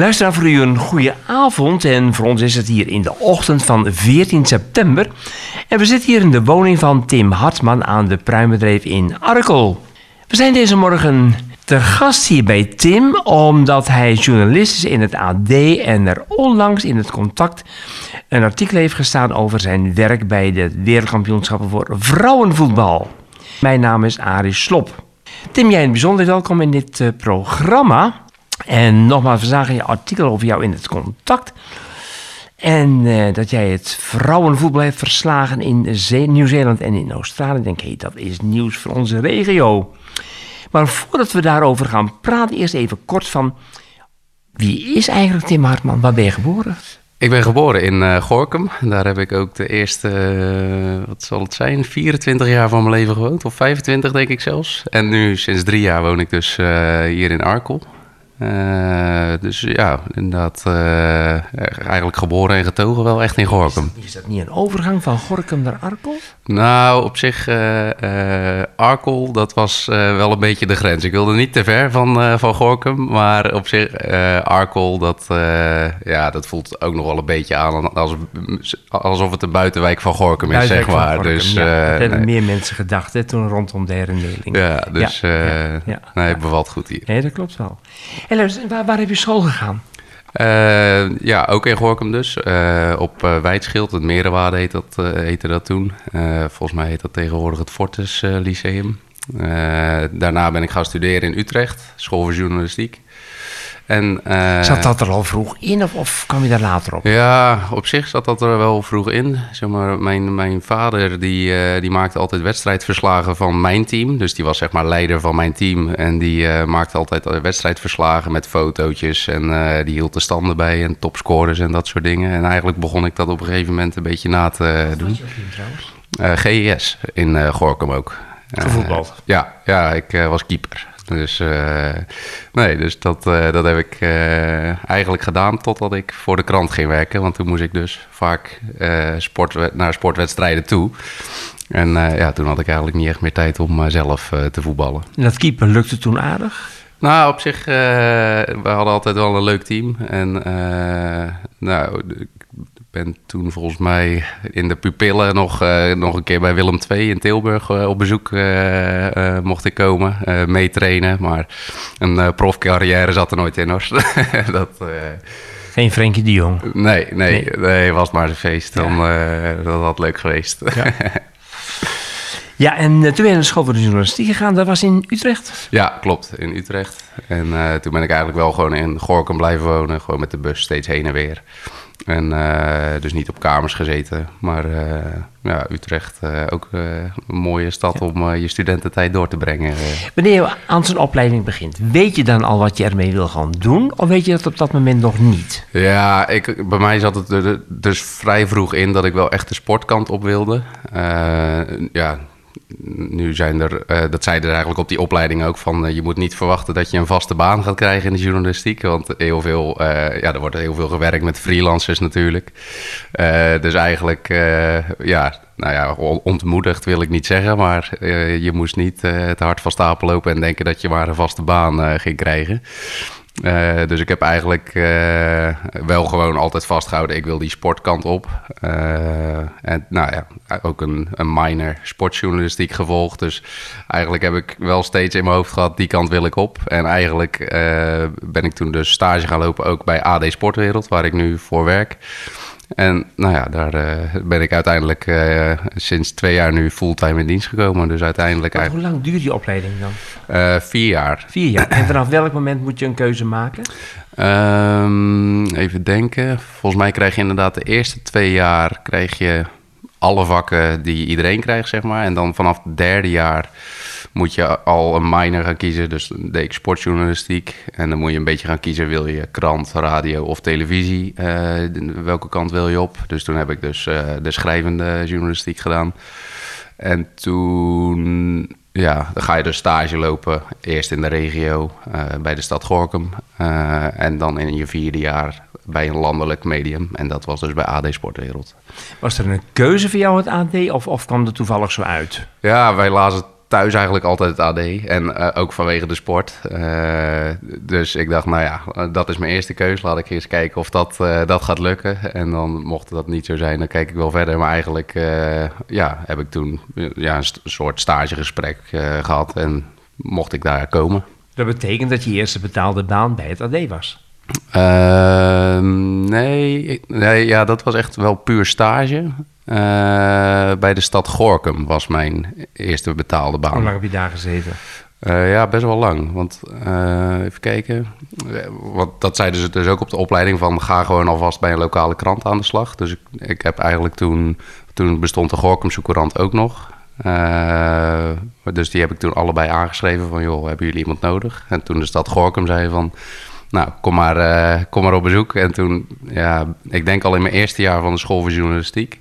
Luisteraar voor u een goede avond en voor ons is het hier in de ochtend van 14 september. En we zitten hier in de woning van Tim Hartman aan de Pruimbedrijf in Arkel. We zijn deze morgen te gast hier bij Tim omdat hij journalist is in het AD en er onlangs in het Contact een artikel heeft gestaan over zijn werk bij de wereldkampioenschappen voor vrouwenvoetbal. Mijn naam is Arie Slop. Tim, jij het bijzonder welkom in dit uh, programma. En nogmaals, we zagen je artikel over jou in het contact. En uh, dat jij het vrouwenvoetbal hebt verslagen in Nieuw-Zeeland en in Australië. Denk, hey, dat is nieuws voor onze regio. Maar voordat we daarover gaan praten, eerst even kort van... Wie is eigenlijk Tim Hartman? Waar ben je geboren? Ik ben geboren in uh, Gorkum. Daar heb ik ook de eerste, uh, wat zal het zijn, 24 jaar van mijn leven gewoond. Of 25 denk ik zelfs. En nu sinds drie jaar woon ik dus uh, hier in Arkel. Uh, dus ja, inderdaad, uh, eigenlijk geboren en getogen wel echt in Gorkum. Is, is dat niet een overgang van Gorkum naar Arkel? Nou, op zich, uh, Arkel, dat was wel een beetje de grens. Ik wilde niet te ver van, van Gorkum, maar op zich, Arkel, dat, ja, dat voelt ook nog wel een beetje aan als, alsof het een buitenwijk van Gorkum is, zeg maar. Gorkum, dus, ja, dat hebben meer mensen gedacht hè, toen rondom de herindeling. Ja, dus ja, ja, nee, bevalt goed hier. Nee, dat klopt wel. En waar, waar heb je school gegaan? Uh, ja, ook in Gorkum dus. Uh, op uh, Wijtschild, het Merenwaarde heet dat, heette dat toen. volgens mij heet dat tegenwoordig het Fortis Lyceum. daarna ben ik gaan studeren in Utrecht, school voor journalistiek. En, uh, zat dat er al vroeg in of, of kwam je daar later op? Ja, op zich zat dat er wel vroeg in. Zeg maar, mijn, mijn vader die, uh, die maakte altijd wedstrijdverslagen van mijn team. Dus die was zeg maar leider van mijn team. En die uh, maakte altijd wedstrijdverslagen met fotootjes. En die hield de standen bij en topscorers en dat soort dingen. En eigenlijk begon ik dat op een gegeven moment een beetje na te Wat doen. Was je trouwens? GES in Gorkum ook. Gevoetbald? ja, ja, ik was keeper. Dus, uh, nee, dus dat, uh, dat heb ik uh, eigenlijk gedaan totdat ik voor de krant ging werken. Want toen moest ik dus vaak sport, naar sportwedstrijden toe. En ja, toen had ik eigenlijk niet echt meer tijd om zelf te voetballen. En dat keeper lukte toen aardig? Nou, op zich, we hadden altijd wel een leuk team. En nou, ben toen volgens mij in de pupillen nog, uh, nog een keer bij Willem II in Tilburg uh, op bezoek uh, mocht ik komen, meetrainen. Maar een profcarrière zat er nooit in hoor. dat, Geen Frenkie de Jong? Nee, nee, nee. nee was maar een feest. Dan, dat had leuk geweest. Ja. Ja, en toen ben je naar de school voor de journalistiek gegaan. Dat was in Utrecht? Ja, klopt. In Utrecht. En uh, toen ben ik eigenlijk wel gewoon in Gorkum blijven wonen. Gewoon met de bus steeds heen en weer. En uh, dus niet op kamers gezeten. Maar uh, ja, Utrecht ook een mooie stad ja. om je studententijd door te brengen. Wanneer je aan zo'n opleiding begint, weet je dan al wat je ermee wil gaan doen? Of weet je dat op dat moment nog niet? Ja, ik, bij mij zat het er dus vrij vroeg in dat ik wel echt de sportkant op wilde. ja, nu zijn er, uh, dat zeiden er eigenlijk op die opleiding ook van, uh, je moet niet verwachten dat je een vaste baan gaat krijgen in de journalistiek, want heel veel, uh, ja, er wordt heel veel gewerkt met freelancers natuurlijk. dus eigenlijk, ja, nou ja, ontmoedigd wil ik niet zeggen, maar je moest niet het hart van stapel lopen en denken dat je maar een vaste baan ging krijgen. Uh, dus ik heb eigenlijk uh, wel gewoon altijd vastgehouden, ik wil die sportkant op. Uh, en nou ja, ook een, een minor sportjournalistiek gevolgd. Dus eigenlijk heb ik wel steeds in mijn hoofd gehad, die kant wil ik op. En eigenlijk ben ik toen dus stage gaan lopen ook bij AD Sportwereld, waar ik nu voor werk. En nou ja, daar uh, ben ik uiteindelijk uh, sinds twee jaar nu fulltime in dienst gekomen. Dus uiteindelijk maar Hoe lang duurt die opleiding dan? Uh, vier jaar. Vier jaar. En vanaf welk moment moet je een keuze maken? Um, even denken. Volgens mij krijg je inderdaad de eerste twee jaar krijg je alle vakken die iedereen krijgt, zeg maar. En dan vanaf het derde jaar moet je al een minor gaan kiezen. Dus dan deed ik sportjournalistiek. En dan moet je een beetje gaan kiezen, wil je krant, radio of televisie? Uh, welke kant wil je op? Dus toen heb ik dus uh, de schrijvende journalistiek gedaan. En toen, ja, dan ga je dus stage lopen. Eerst in de regio, uh, bij de stad Gorkum. en dan in je vierde jaar bij een landelijk medium. En dat was dus bij AD Sportwereld. Was er een keuze voor jou het AD of, of kwam het toevallig zo uit? Ja, wij lazen thuis eigenlijk altijd het AD. En eh, ook vanwege de sport. Eh, dus ik dacht, nou ja, dat is mijn eerste keus. Laat ik eens kijken of dat, eh, dat gaat lukken. En dan mocht dat niet zo zijn, dan kijk ik wel verder. Maar eigenlijk ja, heb ik toen ja, een soort stagegesprek gehad. En mocht ik daar komen. Dat betekent dat je eerste betaalde baan bij het AD was? Ehm, nee, nee, ja, dat was echt wel puur stage. Uh, bij de stad Gorkum was mijn eerste betaalde baan. Hoe lang heb je daar gezeten? Uh, ja, best wel lang. Want uh, even kijken. Want dat zeiden ze dus ook op de opleiding van ga gewoon alvast bij een lokale krant aan de slag. Dus ik, ik heb eigenlijk toen, toen bestond de Gorkumse Courant ook nog. dus die heb ik toen allebei aangeschreven van joh, hebben jullie iemand nodig? En toen de stad Gorkum zei van nou, kom maar, uh, kom maar op bezoek. En toen, ja, ik denk al in mijn eerste jaar van de school voor journalistiek.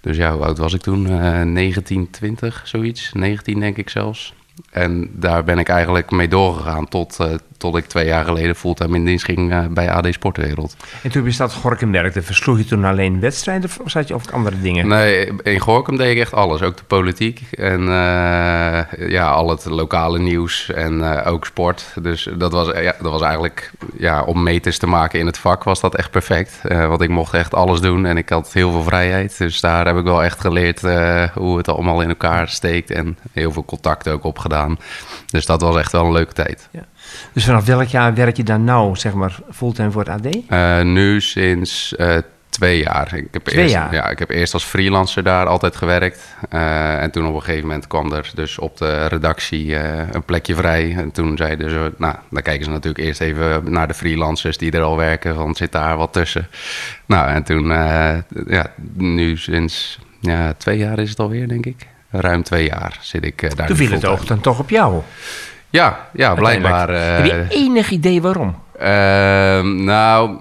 Dus ja, hoe oud was ik toen? Uh, 19, 20, zoiets. 19 denk ik zelfs. En daar ben ik eigenlijk mee doorgegaan tot, uh, tot ik twee jaar geleden fulltime in dienst ging uh, bij AD Sportwereld. En toen je stad Gorkum werkte, versloeg je toen alleen wedstrijden of zat je ook andere dingen? Nee, in Gorkum deed ik echt alles. Ook de politiek en uh, ja, al het lokale nieuws en ook sport. Dus dat was, ja, dat was eigenlijk, ja, om meters te maken in het vak was dat echt perfect. want ik mocht echt alles doen en ik had heel veel vrijheid. Dus daar heb ik wel echt geleerd hoe het allemaal in elkaar steekt en heel veel contact ook opgedaan. Dus dat was echt wel een leuke tijd. Ja. Dus vanaf welk jaar werk je dan nou, zeg maar, fulltime voor het AD? Uh, nu sinds uh, twee jaar. Ik heb twee eerst, jaar? Ja, ik heb eerst als freelancer daar altijd gewerkt. Uh, en toen op een gegeven moment kwam er dus op de redactie een plekje vrij. En toen zeiden ze, nou, dan kijken ze natuurlijk eerst even naar de freelancers die er al werken. Van zit daar wat tussen? Nou, en toen, ja, nu sinds ja, twee jaar is het alweer, denk ik. Ruim twee jaar zit ik daar. Toen viel het oog dan toch op jou? Ja, ja blijkbaar. Heb je enig idee waarom? Uh, nou,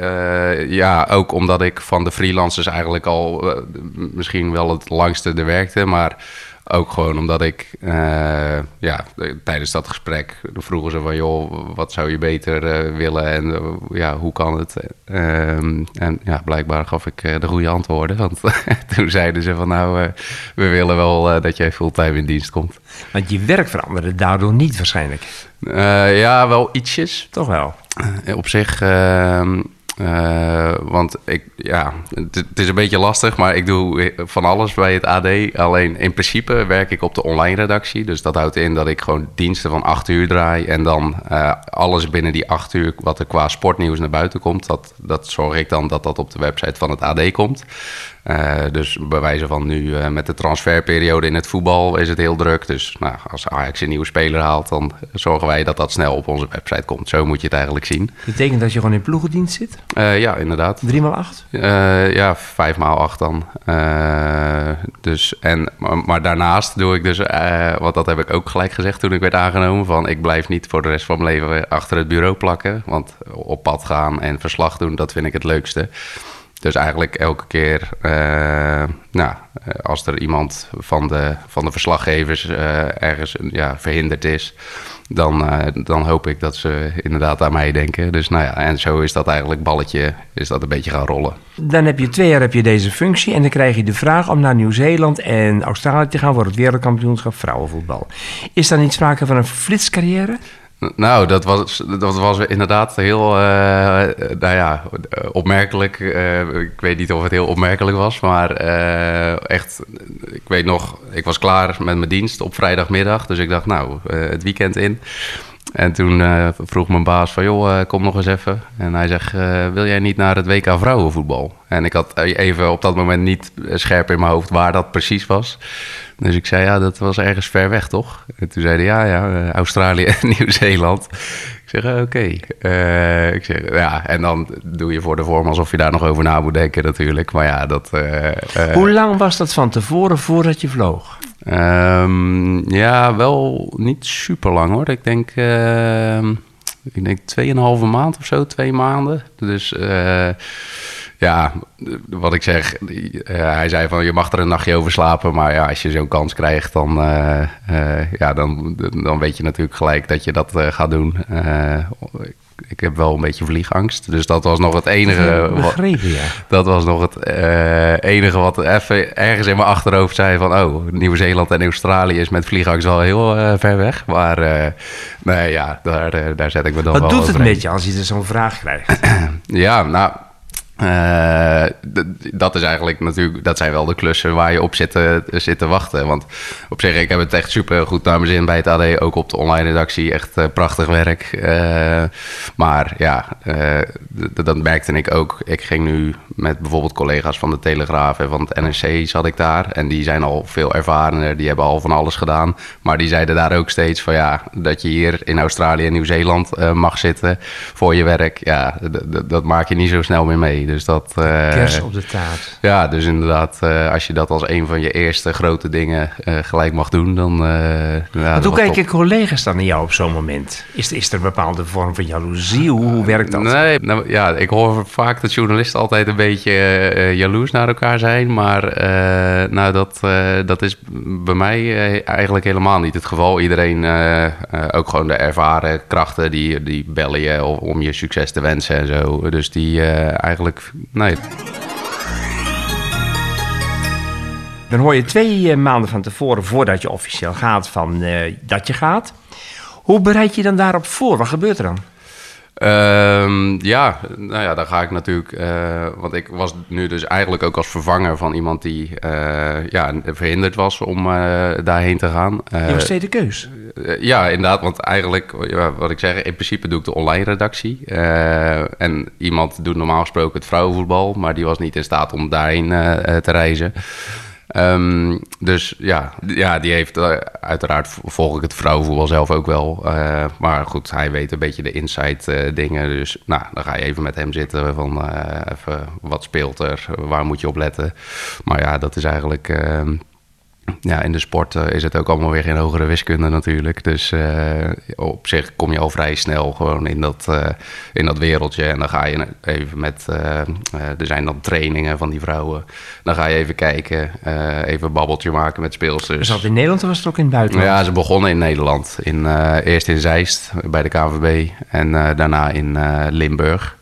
uh, ja, ook omdat ik van de freelancers eigenlijk al uh, misschien wel het langste er werkte. Maar ook gewoon omdat ik, uh, ja, tijdens dat gesprek vroegen ze van, joh, wat zou je beter uh, willen en uh, ja, hoe kan het? Ehm, en ja, blijkbaar gaf ik de goede antwoorden, want toen zeiden ze van, nou, we willen wel dat jij fulltime in dienst komt. Want je werk veranderde daardoor niet waarschijnlijk? ja, wel ietsjes. Toch wel? op zich ehm, uh, want ik, ja, het, is een beetje lastig, maar ik doe van alles bij het AD. Alleen in principe werk ik op de online redactie. Dus dat houdt in dat ik gewoon diensten van acht uur draai. En dan uh, alles binnen die acht uur wat er qua sportnieuws naar buiten komt. Dat, dat zorg ik dan dat dat op de website van het AD komt. Uh, dus bij wijze van nu uh, met de transferperiode in het voetbal is het heel druk. Dus nou, als Ajax een nieuwe speler haalt, dan zorgen wij dat dat snel op onze website komt. Zo moet je het eigenlijk zien. Dat betekent dat je gewoon in ploegendienst zit? Uh, ja, inderdaad. 3 x 8? ja, 5 x 8 dan. dus, en, maar, maar, daarnaast doe ik dus, want dat heb ik ook gelijk gezegd toen ik werd aangenomen, van ik blijf niet voor de rest van mijn leven achter het bureau plakken. Want op pad gaan en verslag doen, dat vind ik het leukste. Dus eigenlijk elke keer, uh, nou, als er iemand van de, van de verslaggevers uh, ergens ja, verhinderd is, dan, uh, dan hoop ik dat ze inderdaad aan mij denken. Dus nou ja, en zo is dat eigenlijk balletje, is dat een beetje gaan rollen. Dan heb je twee jaar heb je deze functie en dan krijg je de vraag om naar Nieuw-Zeeland en Australië te gaan voor het wereldkampioenschap vrouwenvoetbal. Is daar niet sprake van een flitscarrière? Nou, dat was, dat was inderdaad heel, uh, nou ja, opmerkelijk. Uh, ik weet niet of het heel opmerkelijk was, maar uh, echt, ik weet nog, ik was klaar met mijn dienst op vrijdagmiddag. Dus ik dacht, nou, het weekend in. En toen vroeg mijn baas van, joh, kom nog eens even. En hij zegt, wil jij niet naar het WK vrouwenvoetbal? En ik had even op dat moment niet scherp in mijn hoofd waar dat precies was. Dus ik zei, ja, dat was ergens ver weg, toch? En toen zeiden ja, ja, Australië en Nieuw-Zeeland. Ik zeg, oké. Ik zeg, ja, en dan doe je voor de vorm alsof je daar nog over na moet denken natuurlijk. Maar ja, dat... Hoe lang was dat van tevoren voordat je vloog? Um, ja, wel niet super lang hoor. Ik denk, ik denk 2,5 maand of zo, twee maanden. Dus ja, wat ik zeg, uh, hij zei van je mag er een nachtje over slapen, maar ja, als je zo'n kans krijgt, dan, uh, uh, ja, dan, dan weet je natuurlijk gelijk dat je dat gaat doen. Ik heb wel een beetje vliegangst. Dus dat was nog het enige. Begrepen, ja. Dat was nog het eh, enige wat even ergens in mijn achterhoofd zei van... oh, Nieuw-Zeeland en Australië is met vliegangst wel heel uh, ver weg. Maar uh, nee, ja, daar, daar zet ik me dan wat wel Wat doet het met je als je er zo'n vraag krijgt? ja, nou... Uh, dat is eigenlijk natuurlijk, dat zijn wel de klussen waar je op zit, uh, zit te wachten. Want op zich, ik heb het echt super goed naar mijn zin bij het AD, ook op de online redactie. Echt uh, prachtig werk. maar ja, dat merkte ik ook. Ik ging nu met bijvoorbeeld collega's van de Telegraaf en van het NRC zat ik daar. En die zijn al veel ervarener, die hebben al van alles gedaan. Maar die zeiden daar ook steeds van ja, dat je hier in Australië en Nieuw-Zeeland mag zitten voor je werk. Ja, dat maak je niet zo snel meer mee. Dus dat, uh, Kers op de taart. Ja, dus inderdaad, uh, als je dat als een van je eerste grote dingen uh, gelijk mag doen, dan. Ja, hoe kijken collega's dan naar jou op zo'n moment? Is, is er een bepaalde vorm van jaloezie? Hoe, hoe werkt dat? Nee, nou, ja, ik hoor vaak dat journalisten altijd een beetje jaloers naar elkaar zijn. Maar nou, dat, dat is bij mij eigenlijk helemaal niet het geval. Iedereen, ook gewoon de ervaren krachten, die, die bellen je om je succes te wensen en zo. Dus die eigenlijk nee. Dan hoor je twee uh, maanden van tevoren, voordat je officieel gaat, van uh, dat je gaat. Hoe bereid je dan daarop voor? Wat gebeurt er dan? Um, ja, nou ja, dan ga ik natuurlijk. Uh, want ik was nu dus eigenlijk ook als vervanger van iemand die uh, ja, verhinderd was om uh, daarheen te gaan. je was tweede keus. ja, inderdaad. Want eigenlijk, wat ik zeg, in principe doe ik de online redactie. en iemand doet normaal gesproken het vrouwenvoetbal, maar die was niet in staat om daarheen te reizen. Um, dus ja, ja, die heeft uh, uiteraard volg ik het vrouwenvoetbal zelf ook wel. Uh, maar goed, hij weet een beetje de inside uh, dingen. Dus nou, dan ga je even met hem zitten van even wat speelt er, waar moet je op letten. Maar ja, dat is eigenlijk ehm, ja, in de sport uh, is het ook allemaal weer geen hogere wiskunde natuurlijk. Dus uh, op zich kom je al vrij snel gewoon in dat, uh, in dat wereldje. En dan ga je even met... er zijn dan trainingen van die vrouwen. Dan ga je even kijken, even een babbeltje maken met speelsters. Was dat in Nederland of was het ook in het buitenland? Ja, ze begonnen in Nederland. In, eerst in Zeist bij de KNVB en daarna in Limburg.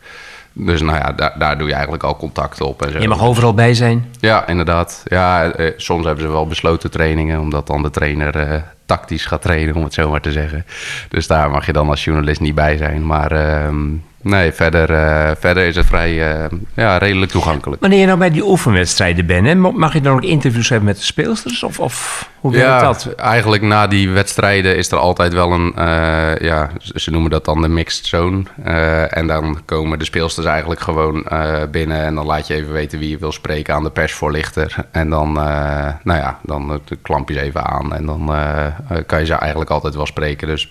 Dus nou ja, daar, daar doe je eigenlijk al contacten op. En zo. Je mag overal bij zijn. Ja, inderdaad. Ja, eh, soms hebben ze wel besloten trainingen, omdat dan de trainer eh, tactisch gaat trainen, om het zo maar te zeggen. Dus daar mag je dan als journalist niet bij zijn. Maar uh, nee, verder, uh, verder is het vrij ja, redelijk toegankelijk. Wanneer je nou bij die oefenwedstrijden bent, hè, mag je dan ook interviews hebben met de speelsters? Of, of hoe werkt ja, dat? Eigenlijk na die wedstrijden is er altijd wel een, uh, ja, ze noemen dat dan de mixed zone. En dan komen de speelsters eigenlijk gewoon binnen en dan laat je even weten wie je wil spreken aan de persvoorlichter. En dan, nou ja, dan klamp je ze even aan en dan kan je ze eigenlijk altijd wel spreken. Dus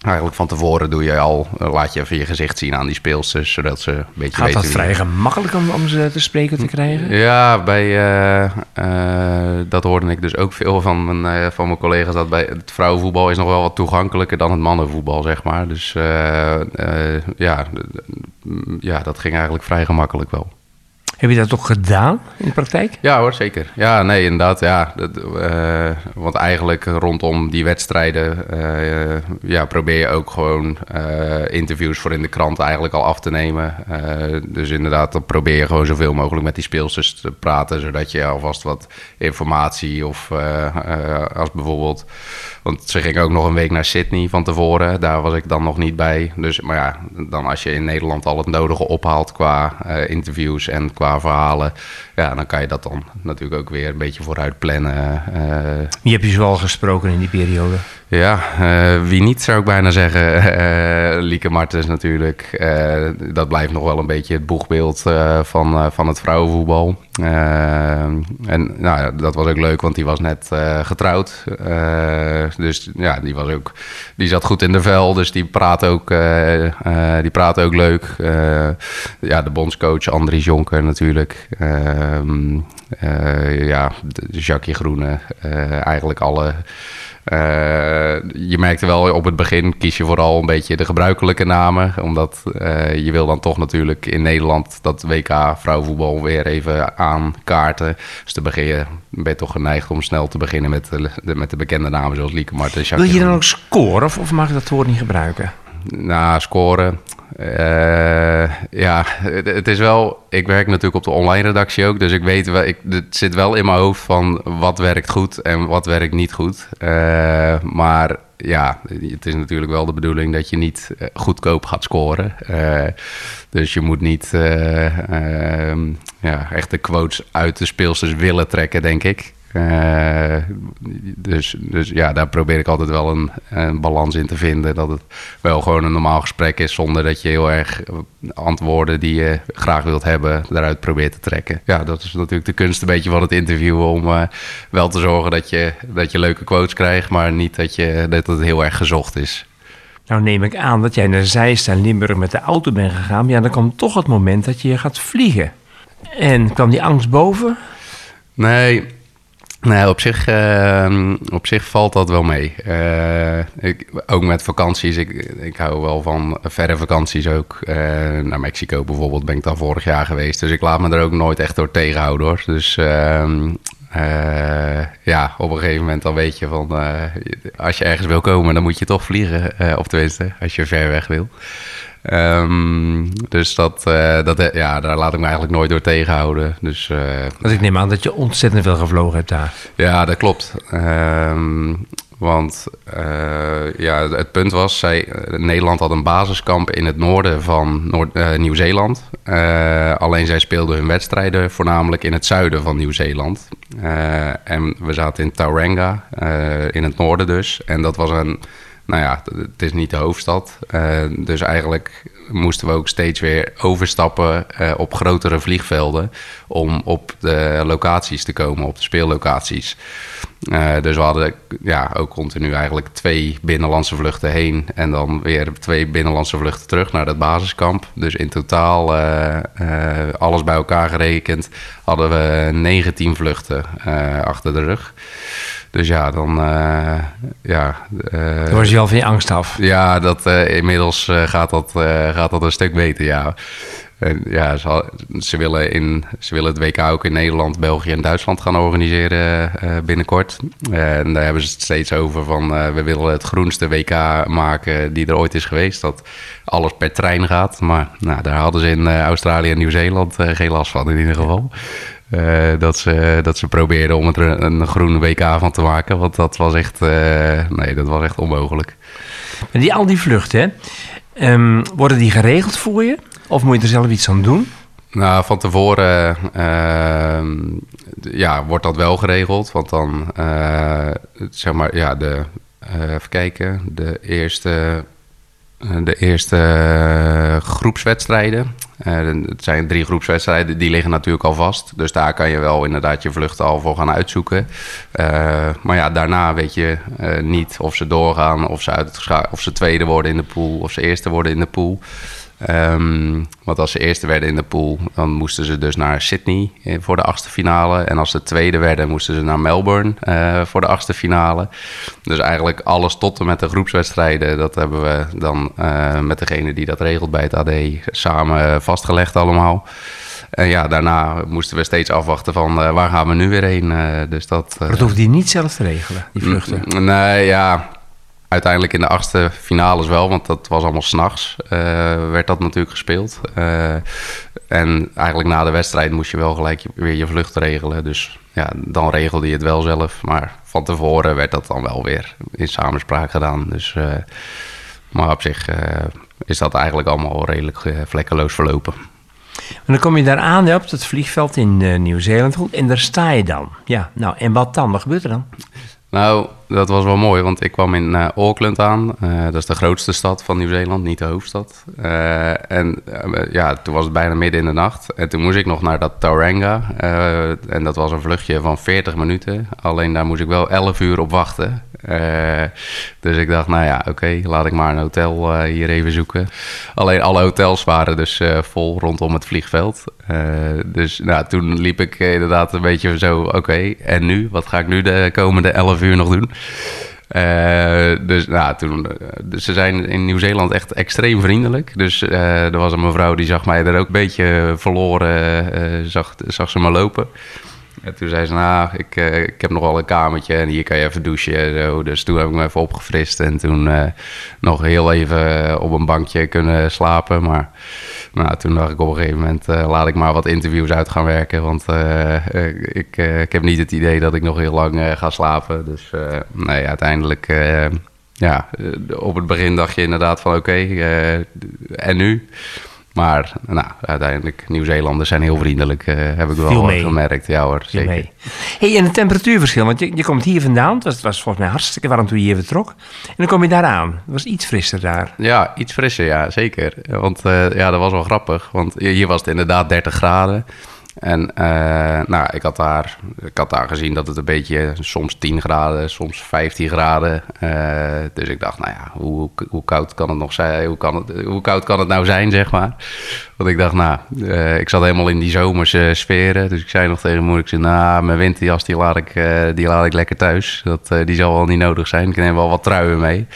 Eigenlijk van tevoren doe je al, laat je even je gezicht zien aan die speelsters, zodat ze een beetje Gaat weten. dat vrij gemakkelijk om, om ze te spreken te krijgen? Ja, bij, uh, uh, dat hoorde ik dus ook veel van mijn, uh, van mijn collega's. Dat bij het vrouwenvoetbal is nog wel wat toegankelijker dan het mannenvoetbal, zeg maar. Dus ja, ja, dat ging eigenlijk vrij gemakkelijk wel. Heb je dat toch gedaan in de praktijk? Ja hoor, zeker. Ja, nee, inderdaad. Ja, dat, uh, want eigenlijk rondom die wedstrijden uh, ja, probeer je ook gewoon uh, interviews voor in de krant eigenlijk al af te nemen. dus inderdaad, dan probeer je gewoon zoveel mogelijk met die speelsters te praten, zodat je alvast wat informatie of als bijvoorbeeld... Want ze gingen ook nog een week naar Sydney van tevoren. Daar was ik dan nog niet bij. Dus, maar ja, dan als je in Nederland al het nodige ophaalt qua interviews en qua verhalen. Ja, dan kan je dat dan natuurlijk ook weer een beetje vooruit plannen. Uh, wie heb je zoal gesproken in die periode? Ja, uh, wie niet zou ik bijna zeggen. Uh, Lieke Martens natuurlijk. Uh, dat blijft nog wel een beetje het boegbeeld van, van het vrouwenvoetbal. en nou, dat was ook leuk, want die was net getrouwd. dus ja, die, was ook, die zat goed in de vel, dus die praat ook, die praat ook leuk. ja, de bondscoach Andries Jonker natuurlijk. Ehm, ja, Jackie Groene. eigenlijk alle... Uh, je merkte wel op het begin kies je vooral een beetje de gebruikelijke namen. Omdat uh, je wil dan toch natuurlijk in Nederland dat WK vrouwenvoetbal weer even aankaarten. Dus dan begin je, ben je toch geneigd om snel te beginnen met de, met de bekende namen zoals Lieke Marten. Wil je dan ook scoren of, of mag je dat woord niet gebruiken? Nou, scoren. Eh, ja, het, is wel. Ik werk natuurlijk op de online redactie ook, dus ik weet wel. Ik, het zit wel in mijn hoofd van wat werkt goed en wat werkt niet goed. Eh, maar ja, het is natuurlijk wel de bedoeling dat je niet eh, goedkoop gaat scoren. Dus je moet niet eh, ehm, ja, echt de quotes uit de speelsters willen trekken, denk ik. Eh, dus, dus ja, daar probeer ik altijd wel een, een balans in te vinden. Dat het wel gewoon een normaal gesprek is, zonder dat je heel erg antwoorden die je graag wilt hebben, daaruit probeert te trekken. Ja, dat is natuurlijk de kunst een beetje van het interview, om eh, wel te zorgen dat je, dat je leuke quotes krijgt, maar niet dat, je, dat het heel erg gezocht is. Nou neem ik aan dat jij naar Zeist en Limburg met de auto bent gegaan. Ja, dan komt toch het moment dat je gaat vliegen. En kwam die angst boven? Nee, nee op, zich, eh, op zich valt dat wel mee. Eh, ik, ook met vakanties. Ik, ik hou wel van verre vakanties ook. Eh, naar Mexico bijvoorbeeld ben ik dan vorig jaar geweest. Dus ik laat me er ook nooit echt door tegenhouden hoor. Dus ehm, eh, ja, op een gegeven moment dan weet je van... als je ergens wil komen, dan moet je toch vliegen. of tenminste, als je ver weg wil. Ehm, dus dat, eh, dat, eh, ja, daar laat ik me eigenlijk nooit door tegenhouden. Dus Want ik neem aan dat je ontzettend veel gevlogen hebt daar. ja, dat klopt. Ehm, want ja, het punt was, zij, Nederland had een basiskamp in het noorden van Noord- Nieuw-Zeeland. Eh, alleen zij speelden hun wedstrijden voornamelijk in het zuiden van Nieuw-Zeeland. En we zaten in Tauranga, in het noorden dus. En dat was een, nou ja, het is niet de hoofdstad. Eh, dus eigenlijk moesten we ook steeds weer overstappen eh, op grotere vliegvelden om op de locaties te komen, op de speellocaties. Eh, dus we hadden ja, ook continu eigenlijk twee binnenlandse vluchten heen en dan weer twee binnenlandse vluchten terug naar dat basiskamp. Dus in totaal, alles bij elkaar gerekend, hadden we 19 vluchten achter de rug. Dus ja, dan uh, ja. Uh, Dan was je al van je angst af. Ja, dat, uh, inmiddels gaat, dat, gaat dat een stuk beter, ja. En ja, ze, ze, willen in, ze willen het WK ook in Nederland, België en Duitsland gaan organiseren binnenkort. En daar hebben ze het steeds over van we willen het groenste WK maken die er ooit is geweest. Dat alles per trein gaat. Maar nou, daar hadden ze in Australië en Nieuw-Zeeland geen last van in ieder geval. Dat, ze, dat ze probeerden om er een, groene WK van te maken. Want dat was echt, uh, nee, dat was echt onmogelijk. En die, al die vluchten, hè? Um, worden die geregeld voor je? Of moet je er zelf iets aan doen? Nou, van tevoren uh, ja, wordt dat wel geregeld. Want dan, uh, zeg maar, ja, de, even kijken, de eerste, de eerste groepswedstrijden. Uh, het zijn drie groepswedstrijden, die liggen natuurlijk al vast. Dus daar kan je wel inderdaad je vluchten al voor gaan uitzoeken. Uh, maar ja, daarna weet je uh, niet of ze doorgaan, of ze, uit of ze tweede worden in de pool, of ze eerste worden in de pool. Um, want als ze eerste werden in de pool, dan moesten ze dus naar Sydney voor de achtste finale. En als ze tweede werden, moesten ze naar Melbourne uh, voor de achtste finale. Dus eigenlijk alles tot en met de groepswedstrijden, dat hebben we dan uh, met degene die dat regelt bij het AD samen vastgelegd allemaal. En ja, daarna moesten we steeds afwachten van uh, waar gaan we nu weer heen. dus dat, dat hoefde je niet zelf te regelen, die vluchten? Nee, ja, uiteindelijk in de achtste finales wel, want dat was allemaal s'nachts. Uh, werd dat natuurlijk gespeeld. Uh, en eigenlijk na de wedstrijd moest je wel gelijk weer je vlucht regelen. Dus ja, dan regelde je het wel zelf. Maar van tevoren werd dat dan wel weer in samenspraak gedaan. Dus, uh, maar op zich is dat eigenlijk allemaal redelijk vlekkeloos verlopen. En dan kom je daar aan op het vliegveld in Nieuw-Zeeland en daar sta je dan. Ja, nou en wat dan? Wat gebeurt er dan? Nou, dat was wel mooi, want ik kwam in uh, Auckland aan. Uh, dat is de grootste stad van Nieuw-Zeeland, niet de hoofdstad. Uh, en ja, toen was het bijna midden in de nacht. En toen moest ik nog naar dat Tauranga. en dat was een vluchtje van 40 minuten. Alleen daar moest ik wel 11 uur op wachten. Dus ik dacht, nou ja, oké, laat ik maar een hotel hier even zoeken. Alleen alle hotels waren dus vol rondom het vliegveld. dus nou, toen liep ik inderdaad een beetje zo, oké, en nu? Wat ga ik nu de komende 11 uur nog doen? Dus nou, toen, dus ze zijn in Nieuw-Zeeland echt extreem vriendelijk. Dus er was een mevrouw die zag mij er ook een beetje verloren, zag, zag ze me lopen. En toen zei ze, nou, ik, uh, ik heb nog wel een kamertje en hier kan je even douchen en zo. Dus toen heb ik me even opgefrist en toen uh, nog heel even op een bankje kunnen slapen. Maar nou, toen dacht ik op een gegeven moment, laat ik maar wat interviews uit gaan werken. Want ik, ik heb niet het idee dat ik nog heel lang ga slapen. Dus nee, uiteindelijk ja, op het begin dacht je inderdaad van oké, en nu? Maar nou, uiteindelijk, Nieuw-Zeelanders zijn heel vriendelijk, uh, heb ik wel gemerkt. Ja hoor, zeker. Mee. Hey, en het temperatuurverschil, want je, je komt hier vandaan. Het was, het was volgens mij hartstikke warm toen je hier vertrok. En dan kom je daar aan. Het was iets frisser daar. Ja, iets frisser, ja, zeker. Want uh, ja, dat was wel grappig. Want hier was het inderdaad 30 graden. En uh, nou, ik had, daar, ik had daar gezien dat het een beetje soms 10 graden, soms 15 graden. Uh, dus ik dacht, nou ja, hoe, hoe koud kan het nog zijn? Hoe, kan het, hoe koud kan het nou zijn, zeg maar? Want ik dacht, nou, uh, ik zat helemaal in die zomerse sferen. Dus ik zei nog tegen moeder, nou, mijn winterjas die laat ik, die laat ik lekker thuis. Dat, die zal wel niet nodig zijn. Ik neem wel wat truien mee.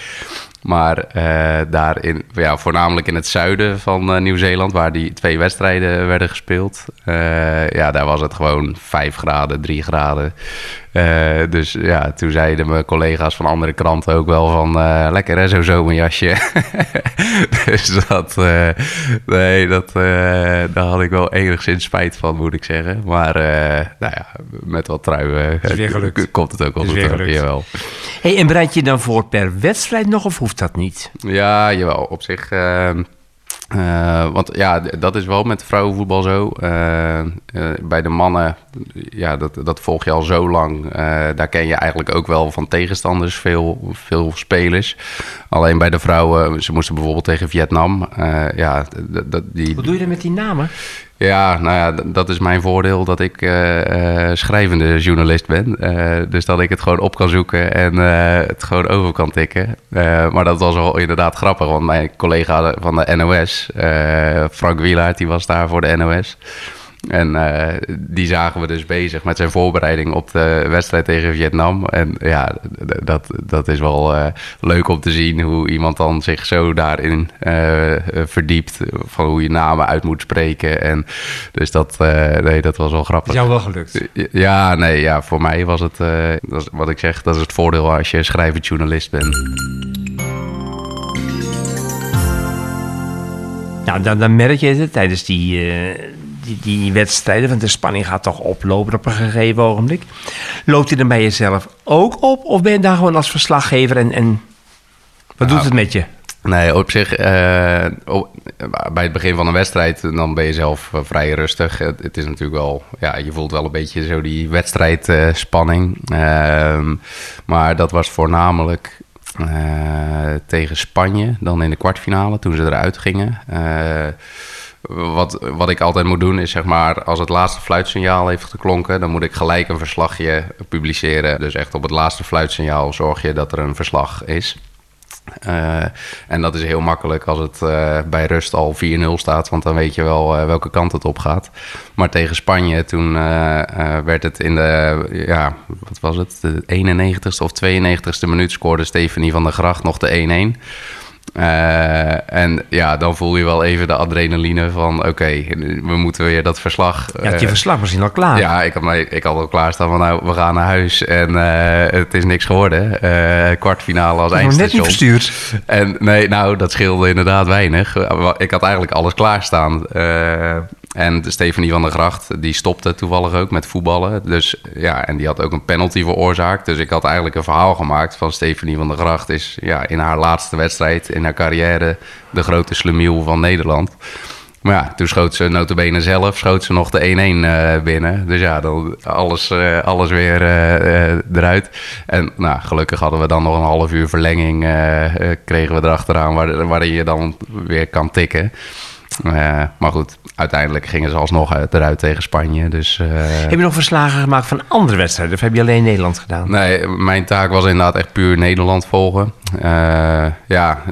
Maar uh, daar in, ja, voornamelijk in het zuiden van uh, Nieuw-Zeeland, waar die twee wedstrijden werden gespeeld, uh, ja, daar was het gewoon 5 graden, 3 graden. Uh, dus ja, toen zeiden mijn collega's van andere kranten ook wel van uh, lekker hè, zo'n zomerjasje. dus dat, uh, nee, dat, daar had ik wel enigszins spijt van, moet ik zeggen. Maar nou ja, met wat truien komt het ook wel goed. Jawel. Hey, en bereid je dan voor per wedstrijd nog of hoeft dat niet? Ja, jawel. Op zich ehm, uh, want ja, dat is wel met vrouwenvoetbal zo. Uh, uh, bij de mannen, ja, dat, dat volg je al zo lang. daar ken je eigenlijk ook wel van tegenstanders, veel, veel spelers. Alleen bij de vrouwen, ze moesten bijvoorbeeld tegen Vietnam. ja, die... Wat doe je dan met die namen? Ja, nou ja, dat is mijn voordeel dat ik uh, schrijvende journalist ben. Uh, dus dat ik het gewoon op kan zoeken en het gewoon over kan tikken. maar dat was wel inderdaad grappig, want mijn collega van de NOS, Frank Wielaert, die was daar voor de NOS. En uh, die zagen we dus bezig met zijn voorbereiding op de wedstrijd tegen Vietnam. En ja, dat, dat is wel uh, leuk om te zien hoe iemand dan zich zo daarin uh, verdiept. Van hoe je namen uit moet spreken. En dus dat, nee, dat was wel grappig. Is jou wel gelukt? Ja, nee, ja, voor mij was het, dat is, wat ik zeg, dat is het voordeel als je schrijvend journalist bent. Nou, dan, dan merk je het tijdens die die, die wedstrijden, want de spanning gaat toch oplopen op een gegeven ogenblik. Loopt hij dan bij jezelf ook op? Of ben je daar gewoon als verslaggever en, en wat doet nou, het met je? Nee, op zich, uh, bij het begin van een wedstrijd, dan ben je zelf uh, vrij rustig. Het, het, is natuurlijk wel, ja, je voelt wel een beetje zo die wedstrijdspanning. Uh, maar dat was voornamelijk tegen Spanje, dan in de kwartfinale, toen ze eruit gingen wat, wat ik altijd moet doen is zeg maar, als het laatste fluitsignaal heeft geklonken, dan moet ik gelijk een verslagje publiceren. Dus echt op het laatste fluitsignaal zorg je dat er een verslag is. Uh, en dat is heel makkelijk als het uh, bij rust al 4-0 staat, want dan weet je wel uh, welke kant het op gaat. Maar tegen Spanje, toen werd het in de, ja, wat was het, de 91ste of 92ste minuut scoorde Stefanie van der Gracht nog de 1-1. Uh, en ja, dan voel je wel even de adrenaline van... oké, we moeten weer dat verslag... Ja, had je uh, verslag misschien al klaar? Ja, ik had, mij, ik had al klaarstaan van... nou, we gaan naar huis en uh, het is niks geworden. kwartfinale als eindstation. net niet verstuurd. En nee, nou, dat scheelde inderdaad weinig. Ik had eigenlijk alles klaarstaan. En Stefanie van der Gracht, die stopte toevallig ook met voetballen. Dus ja, en die had ook een penalty veroorzaakt. Dus ik had eigenlijk een verhaal gemaakt van Stefanie van der Gracht. Is ja, in haar laatste wedstrijd in haar carrière de grote slemiel van Nederland. Maar ja, toen schoot ze notabene zelf, schoot ze nog de 1-1 uh, eh, binnen. Dus ja, dan alles, uh, alles weer uh, eruit. En nou, gelukkig hadden we dan nog een half uur verlenging, kregen we erachteraan, waar, waarin je dan weer kan tikken. Uh, maar goed, uiteindelijk gingen ze alsnog eruit tegen Spanje. Dus, uh... Heb je nog verslagen gemaakt van andere wedstrijden? Of heb je alleen Nederland gedaan? Nee, mijn taak was inderdaad echt puur Nederland volgen. Uh, ja,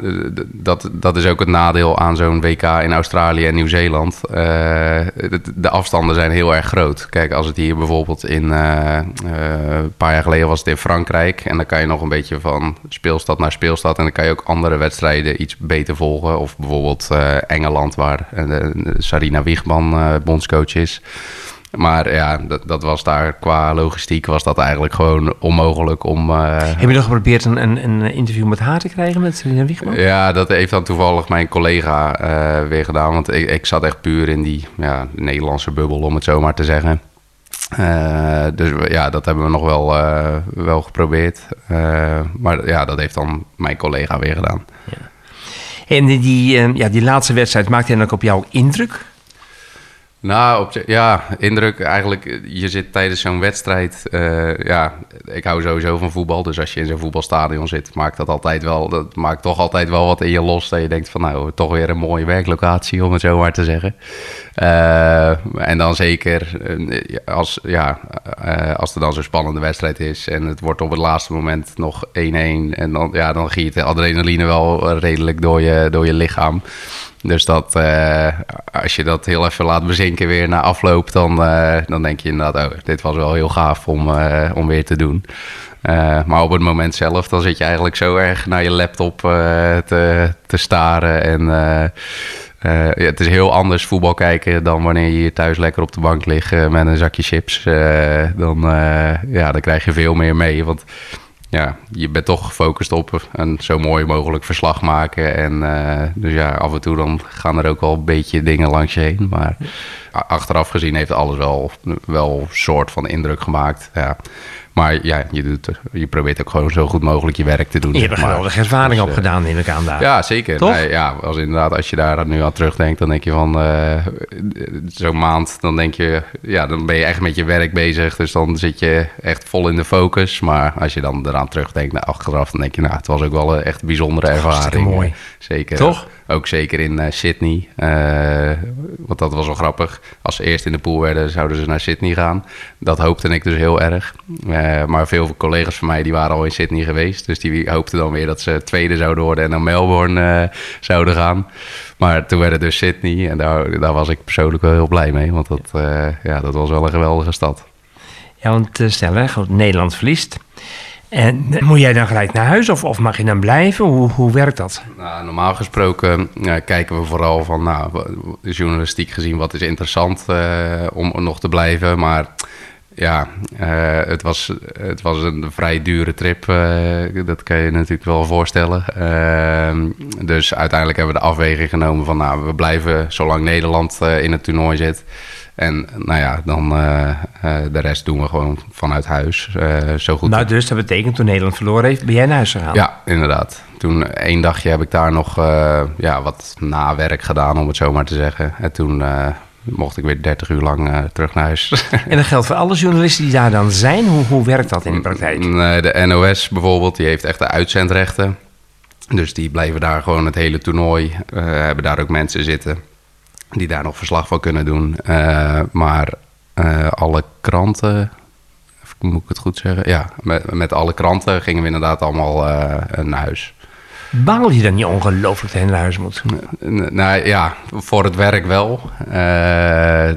dat, dat is ook het nadeel aan zo'n WK in Australië en Nieuw-Zeeland. De, de, afstanden zijn heel erg groot. Kijk, als het hier bijvoorbeeld in... een paar jaar geleden was het in Frankrijk. En dan kan je nog een beetje van speelstad naar speelstad. En dan kan je ook andere wedstrijden iets beter volgen. Of bijvoorbeeld Engeland, waar Sarina Wiegman bondscoach is. Maar ja, dat, dat was daar qua logistiek was dat eigenlijk gewoon onmogelijk om... eh, Heb je nog geprobeerd een, een, een interview met haar te krijgen, met Serena Wiegman? ja, dat heeft dan toevallig mijn collega eh, weer gedaan. Want ik, ik zat echt puur in die ja, Nederlandse bubbel, om het zo maar te zeggen. Eh, dus ja, dat hebben we nog wel, wel geprobeerd. Maar ja, dat heeft dan mijn collega weer gedaan. En die, ja, die laatste wedstrijd maakte dan ook op jou indruk? Nou, ja, indruk eigenlijk. Je zit tijdens zo'n wedstrijd. eh, ja, ik hou sowieso van voetbal. Dus als je in zo'n voetbalstadion zit, maakt dat altijd wel. Dat maakt toch altijd wel wat in je los. Dat je denkt van nou, toch weer een mooie werklocatie, om het zo maar te zeggen. Eh, en dan zeker eh, als, ja, als er dan zo'n spannende wedstrijd is. En het wordt op het laatste moment nog 1-1. En dan, ja, dan giet de adrenaline wel redelijk door je, door je lichaam. Dus dat, eh, als je dat heel even laat bezinken weer na afloop, dan, eh, dan denk je inderdaad, oh, dit was wel heel gaaf om, eh, om weer te doen. Maar op het moment zelf, dan zit je eigenlijk zo erg naar je laptop te, te staren. En ja, het is heel anders voetbal kijken dan wanneer je hier thuis lekker op de bank ligt met een zakje chips. Dan, ja, dan krijg je veel meer mee. Want ja, je bent toch gefocust op een zo mooi mogelijk verslag maken. En eh, dus ja, af en toe dan gaan er ook wel een beetje dingen langs je heen. Maar achteraf gezien heeft alles wel, wel soort van indruk gemaakt. Ja. Maar ja, je, doet, je probeert ook gewoon zo goed mogelijk je werk te doen. Je hebt er geweldige ervaring Dus, op eh, gedaan, neem ik aan daar. ja, zeker. Nee, ja, als inderdaad, als je daar nu aan terugdenkt, dan denk je van eh, zo'n maand, dan denk je, ja, dan ben je echt met je werk bezig. Dus dan zit je echt vol in de focus. Maar als je dan eraan terugdenkt naar achteraf, dan denk je, nou, het was ook wel een echt bijzondere ervaring. Mooi. Zeker. Toch? Ook zeker in eh, Sydney. Want dat was wel grappig. Als ze eerst in de pool werden, zouden ze naar Sydney gaan. Dat hoopte ik dus heel erg. Eh, maar veel collega's van mij die waren al in Sydney geweest. Dus die hoopten dan weer dat ze tweede zouden worden en naar Melbourne eh, zouden gaan. Maar toen werd het dus Sydney. En daar, daar was ik persoonlijk wel heel blij mee. Want dat, eh, ja, dat was wel een geweldige stad. Ja, want stel, hè, Nederland verliest. En moet jij dan gelijk naar huis of, of mag je dan blijven? Hoe, hoe werkt dat? Nou, normaal gesproken kijken we vooral van, nou, journalistiek gezien, wat is interessant om nog te blijven. Maar ja, eh, het, was, het was een vrij dure trip. eh, dat kan je natuurlijk wel voorstellen. Ehm, dus uiteindelijk hebben we de afweging genomen van, nou, we blijven zolang Nederland eh, in het toernooi zit. En nou ja, dan de rest doen we gewoon vanuit huis. zo goed Nou, dus dat betekent toen Nederland verloren heeft, ben jij naar huis gegaan? ja, inderdaad. Toen één dagje heb ik daar nog ja, wat nawerk gedaan, om het zo maar te zeggen. En toen mocht ik weer 30 uur lang eh, terug naar huis. En dat geldt voor alle journalisten die daar dan zijn. Hoe, hoe werkt dat in de praktijk? Nee, de NOS bijvoorbeeld, die heeft echt de uitzendrechten. Dus die blijven daar gewoon het hele toernooi. eh, hebben daar ook mensen zitten die daar nog verslag van kunnen doen. Eh, maar alle kranten, moet ik het goed zeggen? Ja, met, met alle kranten gingen we inderdaad allemaal naar huis. Baal je dan niet ongelooflijk dat je naar huis moet? Nou ja, voor het werk wel. Eh,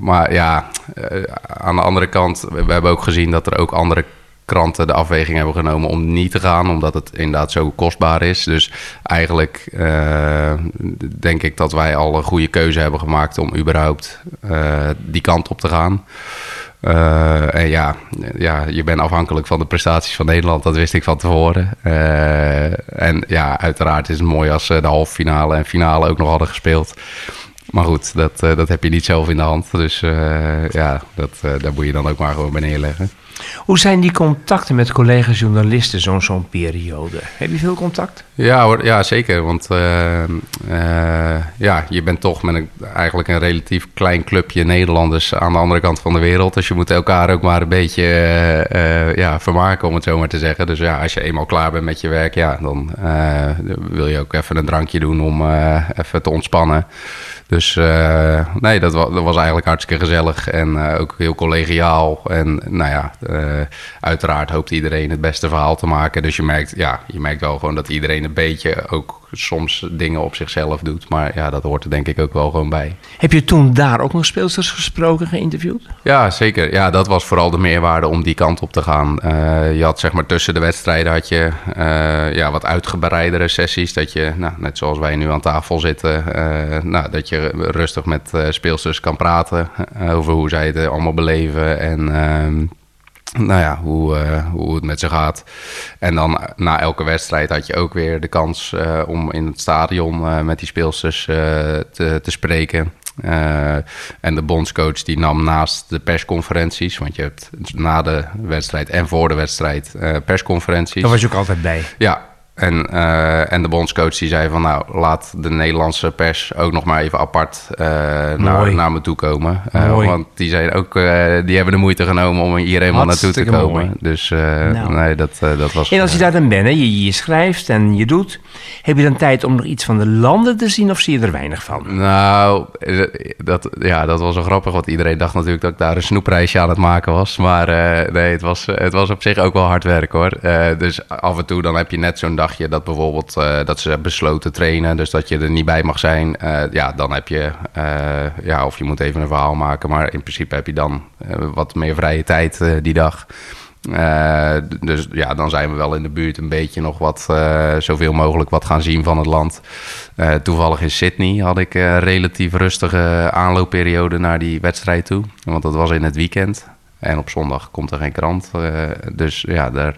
maar ja, eh, aan de andere kant, we hebben ook gezien dat er ook andere kranten de afweging hebben genomen om niet te gaan, omdat het inderdaad zo kostbaar is. Dus eigenlijk eh, denk ik dat wij al een goede keuze hebben gemaakt om überhaupt eh, die kant op te gaan. Eh, en ja, ja, je bent afhankelijk van de prestaties van Nederland. Dat wist ik van tevoren. En ja, uiteraard is het mooi als ze de halve finale en finale ook nog hadden gespeeld. Maar goed, dat, eh, dat heb je niet zelf in de hand. Dus eh, ja, dat, eh, daar moet je dan ook maar gewoon bij neerleggen. Hoe zijn die contacten met collega's journalisten zo'n zo'n periode? Heb je veel contact? Ja, hoor, ja zeker. Want ja, je bent toch met een, eigenlijk een relatief klein clubje Nederlanders aan de andere kant van de wereld. Dus je moet elkaar ook maar een beetje ja, vermaken, om het zo maar te zeggen. Dus ja, als je eenmaal klaar bent met je werk, ja, dan wil je ook even een drankje doen om even te ontspannen. Dus eh, nee, dat was, dat was eigenlijk hartstikke gezellig en eh, ook heel collegiaal. En nou ja, eh, uiteraard hoopt iedereen het beste verhaal te maken. Dus je merkt, ja, je merkt wel gewoon dat iedereen een beetje ook soms dingen op zichzelf doet. Maar ja, dat hoort er denk ik ook wel gewoon bij. Heb je toen daar ook nog speelsters gesproken, geïnterviewd? Ja, zeker. Ja, dat was vooral de meerwaarde om die kant op te gaan. Uh, je had zeg maar tussen de wedstrijden had je uh, ja, wat uitgebreidere sessies. Dat je, nou, net zoals wij nu aan tafel zitten, uh, nou, dat je rustig met speelsters kan praten over hoe zij het allemaal beleven. En ehm, nou ja, hoe, uh, hoe het met ze gaat. En dan na elke wedstrijd had je ook weer de kans uh, om in het stadion uh, met die speelsters te, te spreken. en de bondscoach die nam naast de persconferenties, want je hebt na de wedstrijd en voor de wedstrijd persconferenties. Daar was je ook altijd bij. Ja, en, uh, en de bondscoach die zei van nou, laat de Nederlandse pers ook nog maar even apart uh, naar, naar me toe komen. Uh, want die zijn ook, die hebben de moeite genomen om hier helemaal naartoe te komen. Mooi. Dus nou. nee, dat, dat was. En als je daar dan bent, hè, je, je schrijft en je doet, heb je dan tijd om nog iets van de landen te zien of zie je er weinig van? Nou, dat, ja, dat was wel grappig, want iedereen dacht natuurlijk dat ik daar een snoepreisje aan het maken was. Maar nee, het was, het was op zich ook wel hard werk hoor. dus af en toe dan heb je net zo'n dag je dat bijvoorbeeld uh, dat ze besloten trainen, dus dat je er niet bij mag zijn, uh, ja, dan heb je, uh, ja, of je moet even een verhaal maken, maar in principe heb je dan wat meer vrije tijd die dag. dus ja, dan zijn we wel in de buurt een beetje nog wat, zoveel mogelijk wat gaan zien van het land. toevallig in Sydney had ik een relatief rustige aanloopperiode naar die wedstrijd toe, want dat was in het weekend. En op zondag komt er geen krant. dus ja, daar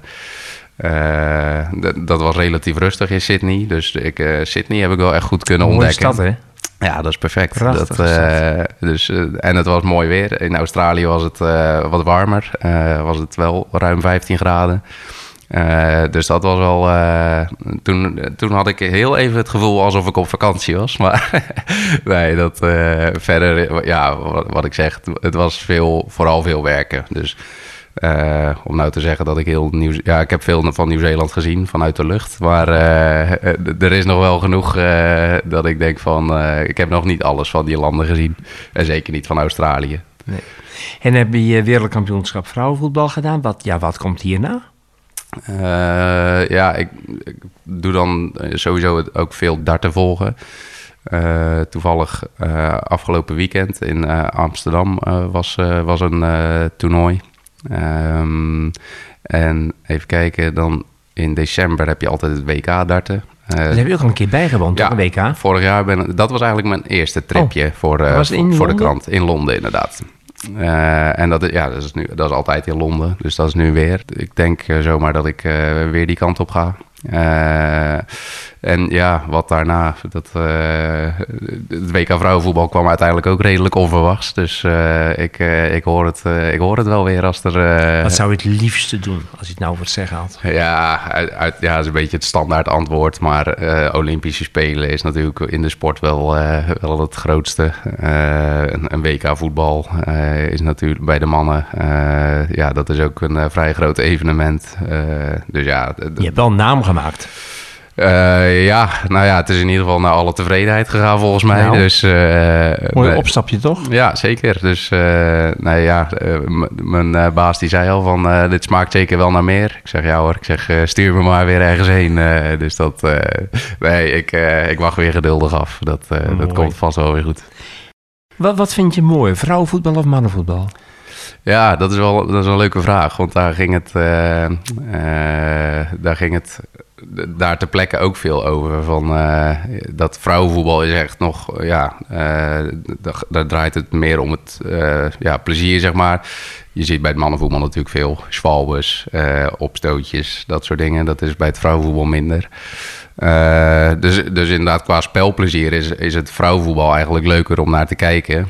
dat was relatief rustig in Sydney. Dus ik, uh, Sydney heb ik wel echt goed kunnen ontdekken. Mooie stad, hè? Ja, dat is perfect. dat, uh, dus, en het was mooi weer. In Australië was het wat warmer. was het wel ruim 15 graden. dus dat was wel. toen, toen had ik heel even het gevoel alsof ik op vakantie was. Maar nee, dat verder, ja, wat, wat, ik zeg, het was veel, vooral veel werken. Dus uh, om nou te zeggen dat ik heel nieuw... Ja, ik heb veel van Nieuw-Zeeland gezien vanuit de lucht. Maar uh, er is nog wel genoeg uh, dat ik denk van... ik heb nog niet alles van die landen gezien. En zeker niet van Australië. Nee. En heb je wereldkampioenschap vrouwenvoetbal gedaan? Wat, ja, wat komt hierna? ja, ik, ik, doe dan sowieso ook veel darten volgen. toevallig afgelopen weekend in Amsterdam was, was een toernooi. Um, en even kijken, dan in december heb je altijd het WK darten. Uh, Daar heb je ook al een keer bijgewoond, ja, toch, een WK? vorig jaar ben dat was eigenlijk mijn eerste tripje oh, voor, uh, voor, de krant. In Londen, inderdaad. Uh, en dat is, ja, dat is, nu, dat is altijd in Londen, dus dat is nu weer. Ik denk zomaar dat ik weer die kant op ga. En ja, wat daarna, dat, uh, het WK vrouwenvoetbal kwam uiteindelijk ook redelijk onverwachts. Dus uh, ik, ik, hoor het, ik hoor het wel weer als er... wat zou je het liefste doen, als je het nou voor het zeggen had? Ja, uit, ja, dat is een beetje het standaard antwoord. Maar Olympische Spelen is natuurlijk in de sport wel, wel het grootste. een, een WK voetbal is natuurlijk bij de mannen... ja, dat is ook een vrij groot evenement. dus ja... Je hebt wel een naam gemaakt. Uh, ja, nou ja, het is in ieder geval naar alle tevredenheid gegaan volgens mij. Nou, dus, uh, mooi opstapje toch? Ja, zeker. Dus uh, nou ja, mijn baas die zei al van dit smaakt zeker wel naar meer. Ik zeg ja hoor, ik zeg stuur me maar weer ergens heen. dus dat, nee, ik, ik wacht weer geduldig af. Dat, dat komt vast wel weer goed. Wat, wat vind je mooi, vrouwenvoetbal of mannenvoetbal? Ja, dat is wel, dat is wel een leuke vraag. Want daar ging het, daar ging het daar ter plekke ook veel over. Van, uh, dat vrouwenvoetbal is echt nog, ja, uh, daar, draait het meer om het ja, plezier, zeg maar. Je ziet bij het mannenvoetbal natuurlijk veel schwalbes, opstootjes, dat soort dingen. Dat is bij het vrouwenvoetbal minder. dus, dus inderdaad, qua spelplezier is, is het vrouwenvoetbal eigenlijk leuker om naar te kijken.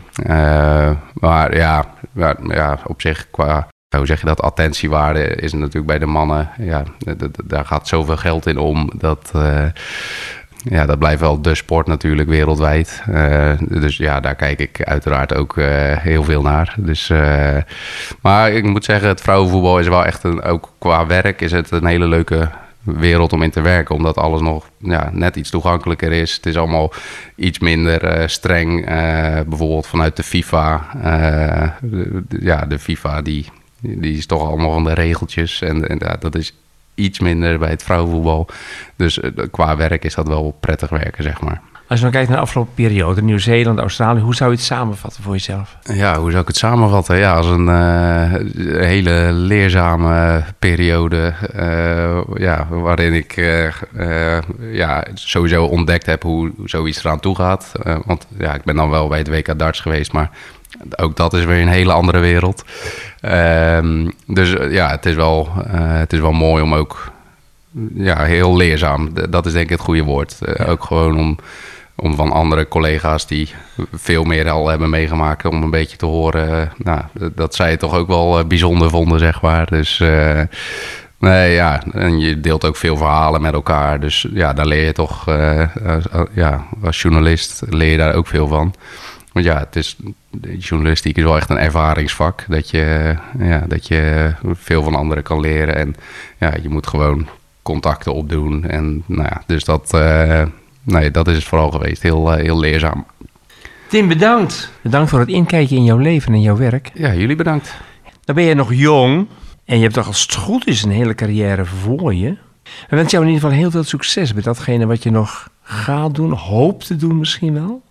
maar ja, ja, ja, op zich qua hoe zeg je dat, attentiewaarde is natuurlijk bij de mannen, ja, daar gaat zoveel geld in om. Dat, uh, ja, dat blijft wel de sport natuurlijk wereldwijd. Uh, dus ja, daar kijk ik uiteraard ook heel veel naar. Dus, maar ik moet zeggen, het vrouwenvoetbal is wel echt, een, ook qua werk is het een hele leuke wereld om in te werken. Omdat alles nog ja, net iets toegankelijker is. Het is allemaal iets minder streng. bijvoorbeeld vanuit de FIFA. ja, de FIFA die die is toch allemaal van de regeltjes. En, en dat is iets minder bij het vrouwenvoetbal. Dus eh, qua werk is dat wel prettig werken, zeg maar. Als je dan kijkt naar de afgelopen periode, Nieuw-Zeeland, Australië, hoe zou je het samenvatten voor jezelf? Ja, hoe zou ik het samenvatten? Ja, als een uh, hele leerzame periode. Uh, ja, waarin ik uh, ja, sowieso ontdekt heb hoe, hoe zoiets eraan toe gaat. want ja, ik ben dan wel bij het WK darts geweest, maar ook dat is weer een hele andere wereld. Ehm, dus ja, het is, wel, het is wel mooi om ook ja, heel leerzaam. Dat is denk ik het goede woord. Ook gewoon om om van andere collega's die veel meer al hebben meegemaakt, om een beetje te horen eh, nou, dat zij het toch ook wel eh, bijzonder vonden, zeg maar. Dus uh, nee, ja, en je deelt ook veel verhalen met elkaar. Dus ja, daar leer je toch, ja, als journalist leer je daar ook veel van. Want ja, het is, journalistiek is wel echt een ervaringsvak. Dat je, ja, dat je veel van anderen kan leren. En ja, je moet gewoon contacten opdoen. En nou ja, dus dat, nee, dat is het vooral geweest. Heel, eh, heel leerzaam. Tim, bedankt. Bedankt voor het inkijken in jouw leven en jouw werk. Ja, jullie bedankt. Dan ben je nog jong en je hebt toch als het goed is een hele carrière voor je. We wensen jou in ieder geval heel veel succes met datgene wat je nog gaat doen, hoopt te doen misschien wel.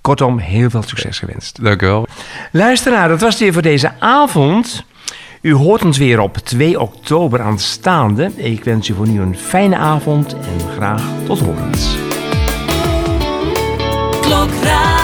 Kortom, heel veel succes gewenst. Dank u wel. Luisteraar, dat was het weer voor deze avond. U hoort ons weer op 2 oktober aanstaande. Ik wens u voor nu een fijne avond en graag tot horens. klokrát